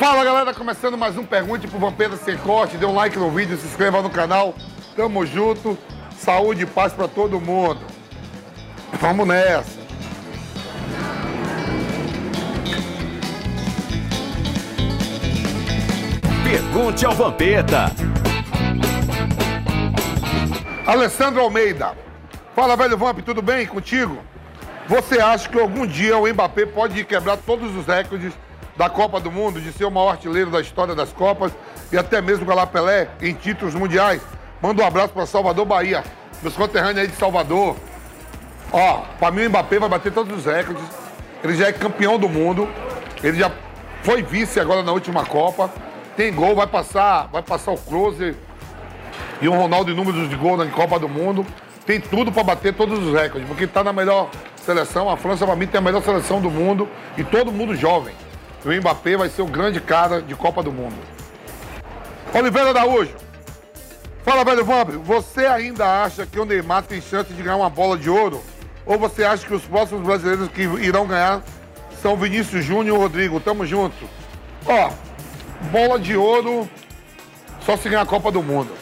Fala galera, começando mais um Pergunte pro Vampeta Sem Corte. Dê um like no vídeo, se inscreva no canal. Tamo junto. Saúde e paz pra todo mundo. Vamos nessa. Pergunte ao Vampeta. Alessandro Almeida. Fala, velho Vamp, tudo bem contigo? Você acha que algum dia o Mbappé pode quebrar todos os recordes da Copa do Mundo, de ser o maior artilheiro da história das Copas e até mesmo Galá Pelé em títulos mundiais? Manda um abraço para Salvador, Bahia. Meus conterrâneos aí de Salvador. Ó, para mim o Mbappé vai bater todos os recordes. Ele já é campeão do mundo. Ele já foi vice agora na última Copa. Tem gol, vai passar, vai passar o Close e o Ronaldo em números de gol na Copa do Mundo. Tem tudo para bater todos os recordes, porque está na melhor seleção. A França, para mim, tem a melhor seleção do mundo e todo mundo jovem. O Mbappé vai ser o grande cara de Copa do Mundo. Oliveira Araújo. Fala, velho Vamp, você ainda acha que o Neymar tem chance de ganhar uma bola de ouro? Ou você acha que os próximos brasileiros que irão ganhar são Vinícius Júnior e Rodrigo? Tamo junto. Ó, bola de ouro só se ganhar a Copa do Mundo.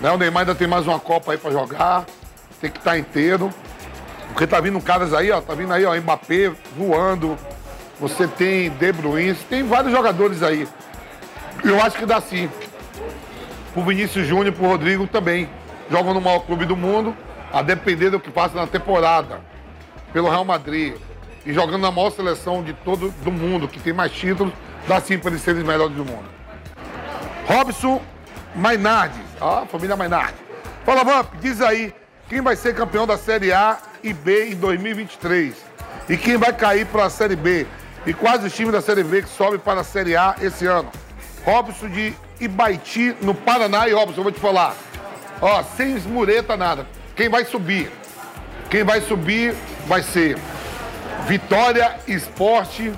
Né? O Neymar ainda tem mais uma Copa aí pra jogar, tem que estar tá inteiro. Porque tá vindo caras aí, ó, tá vindo aí, ó, Mbappé voando. Você tem De Bruyne, tem vários jogadores aí. Eu acho que dá sim. Pro Vinícius Júnior, pro Rodrigo também. Jogam no maior clube do mundo, a depender do que passa na temporada. Pelo Real Madrid. E jogando na maior seleção de todo do mundo, que tem mais títulos, dá sim para eles serem os melhores do mundo. Robson Mainardi. Ó, família Mainardi. Fala, Vamp, diz aí, quem vai ser campeão da Série A e B em 2023? E quem vai cair para a Série B? E quais os times da Série B que sobem para a Série A esse ano? Robson de Ibaiti, no Paraná. E Robson, eu vou te falar. Ó, sem esmureta nada. Quem vai subir? Quem vai subir vai ser Vitória Esporte.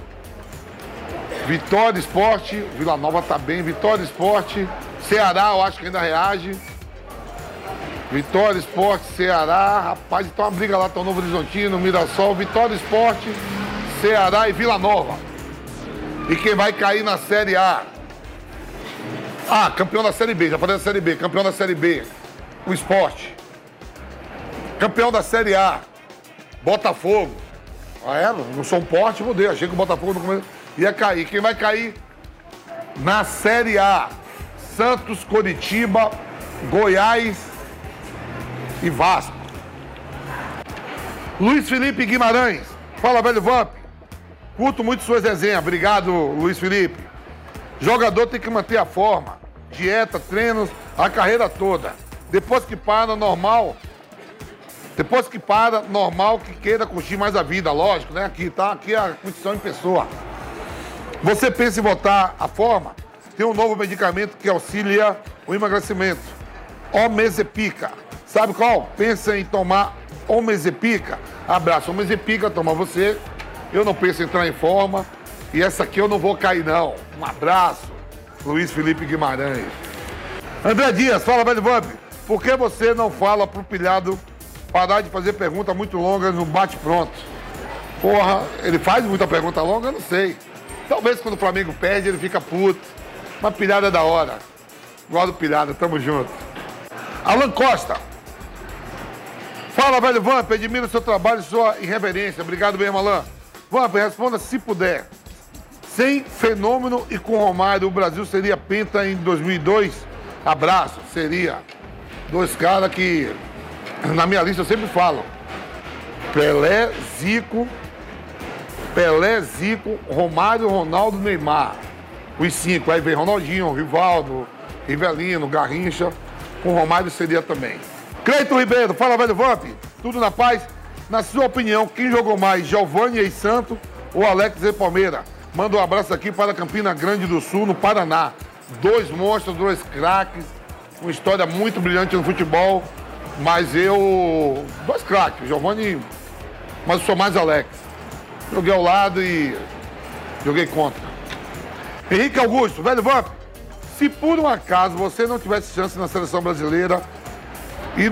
Vitória Esporte. Vila Nova tá bem. Vitória Esporte. Ceará, eu acho que ainda reage. Vitória Esporte, Ceará. Rapaz, então uma briga lá, tá o Novo Horizontino, Mirassol. Vitória Esporte, Ceará e Vila Nova. E quem vai cair na Série A? Ah, campeão da Série B, já falei da Série B. Campeão da Série B, o Esporte. Campeão da Série A, Botafogo. Ah, é? Não sou um porte, mudei. Achei que o Botafogo no começo ia cair. Quem vai cair na Série A? Santos, Coritiba, Goiás e Vasco. Luiz Felipe Guimarães. Fala, velho Vamp. Curto muito suas resenhas. Obrigado, Luiz Felipe. Jogador tem que manter a forma, dieta, treinos, a carreira toda. Depois que para, normal. Depois que para, normal que queira curtir mais a vida, lógico, né? Aqui tá, aqui é a condição em pessoa. Você pensa em voltar à forma? Tem um novo medicamento que auxilia o emagrecimento. Omezepica. Sabe qual? Pensa em tomar Omezepica? Abraço. Omezepica, toma você. Eu não penso em entrar em forma. E essa aqui eu não vou cair, não. Um abraço. Luiz Felipe Guimarães. André Dias, fala, velho Vamp. Por que você não fala pro pilhado parar de fazer perguntas muito longas no bate-pronto? Porra, ele faz muita pergunta longa? Eu não sei. Talvez quando o Flamengo perde, ele fica puto. Uma pilhada da hora. Gosto do pilhada, tamo junto. Alan Costa. Fala, velho Vamp, admiro seu trabalho e sua irreverência. Obrigado mesmo, Alan. Vamp, responda se puder. Sem fenômeno e com Romário, o Brasil seria penta em 2002? Abraço, seria. Dois caras que, na minha lista, eu sempre falo. Pelé, Zico, Pelé, Zico, Romário, Ronaldo, Neymar. Os cinco. Aí vem Ronaldinho, Rivaldo, Rivelino, Garrincha. Com Romário seria também. Cleiton Ribeiro, fala velho Vamp. Tudo na paz? Na sua opinião, quem jogou mais, Giovanni e Santo ou Alex e Palmeira? Manda um abraço aqui para Campina Grande do Sul, no Paraná. Dois monstros, dois craques, uma história muito brilhante no futebol. Mas eu. Dois craques, Giovanni. Mas eu sou mais Alex. Joguei ao lado e joguei contra. Henrique Augusto, velho Vamp, se por um acaso você não tivesse chance na seleção brasileira e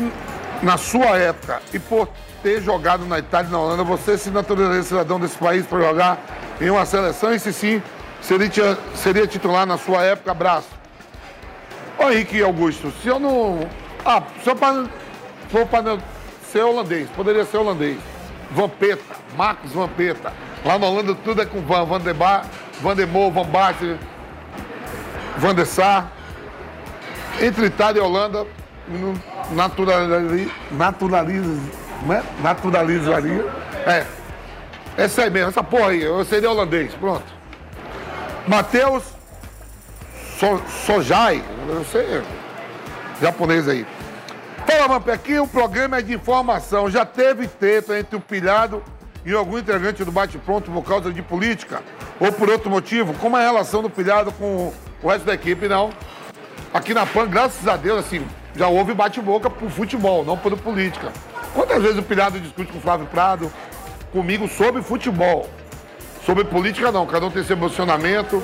na sua época e por ter jogado na Itália e na Holanda, você se naturalizaria cidadão desse país para jogar em uma seleção? E se sim, seria, seria titular na sua época? Abraço. Ô Henrique Augusto, se eu não. Ah, se eu for para ser holandês, poderia ser holandês. Vampeta, Marcos Vampeta. Lá na Holanda tudo é com Van, Van de Bar, Van de Moor, Van Basten, Van de Sar. Entre Itália e Holanda, naturaliza, naturaliza, né? naturalizaria. É. Essa aí mesmo, essa porra aí, eu seria holandês, pronto. Matheus so, Sojai, eu sei, japonês aí. Fala, Mampe, aqui o programa é de informação. Já teve teto entre o pilhado e algum integrante do bate-pronto por causa de política ou por outro motivo? Como é a relação do pilhado com o resto da equipe? Não. Aqui na PAN, graças a Deus, assim, já houve bate-boca por futebol, não por política. Quantas vezes o pilhado discute com o Flávio Prado, comigo, sobre futebol? Sobre política, não. Cada um tem seu emocionamento,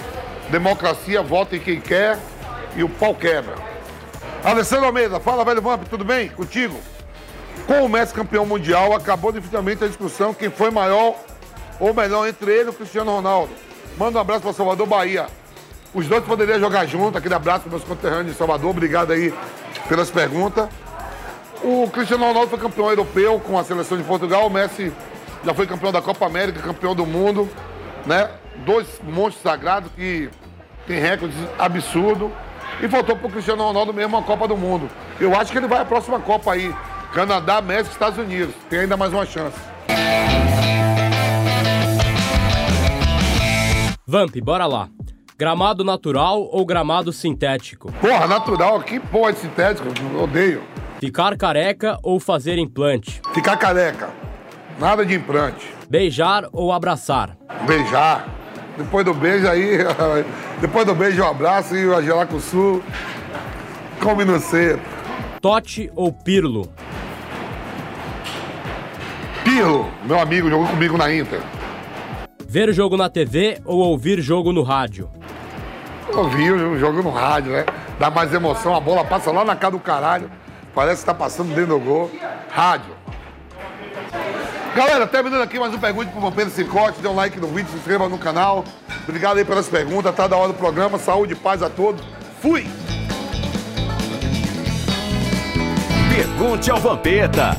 democracia, vota em quem quer e o pau quebra. Alessandro Almeida, fala, velho Vamp, tudo bem? Contigo? Com o Messi campeão mundial, acabou definitivamente a discussão quem foi maior ou melhor entre ele e o Cristiano Ronaldo. Manda um abraço para Salvador, Bahia. Os dois poderiam jogar junto, aquele abraço para meus conterrâneos de Salvador, obrigado aí pelas perguntas. O Cristiano Ronaldo foi campeão europeu com a seleção de Portugal, o Messi já foi campeão da Copa América, campeão do mundo, né? Dois monstros sagrados que tem recordes absurdos. E faltou pro Cristiano Ronaldo mesmo a Copa do Mundo. Eu acho que ele vai à próxima Copa aí. Canadá, México, Estados Unidos. Tem ainda mais uma chance. Vamp, bora lá. Gramado natural ou gramado sintético? Porra, natural, que porra de sintético? Eu odeio. Ficar careca ou fazer implante? Ficar careca. Nada de implante. Beijar ou abraçar? Beijar. Depois do beijo aí, depois do beijo, um abraço e o gelar com o sul. Come no cedo. Tote ou Pirlo? Pirlo, meu amigo, jogou comigo na Inter. Ver jogo na TV ou ouvir jogo no rádio? Ouvir o jogo no rádio, né? Dá mais emoção, a bola passa lá na cara do caralho. Parece que tá passando dentro do gol. Rádio. Galera, terminando aqui mais um Pergunte pro Pedro Cicote. Dê um like no vídeo, se inscreva no canal. Obrigado aí pelas perguntas. Tá da hora do programa. Saúde e paz a todos. Fui! Pergunte ao Vampeta.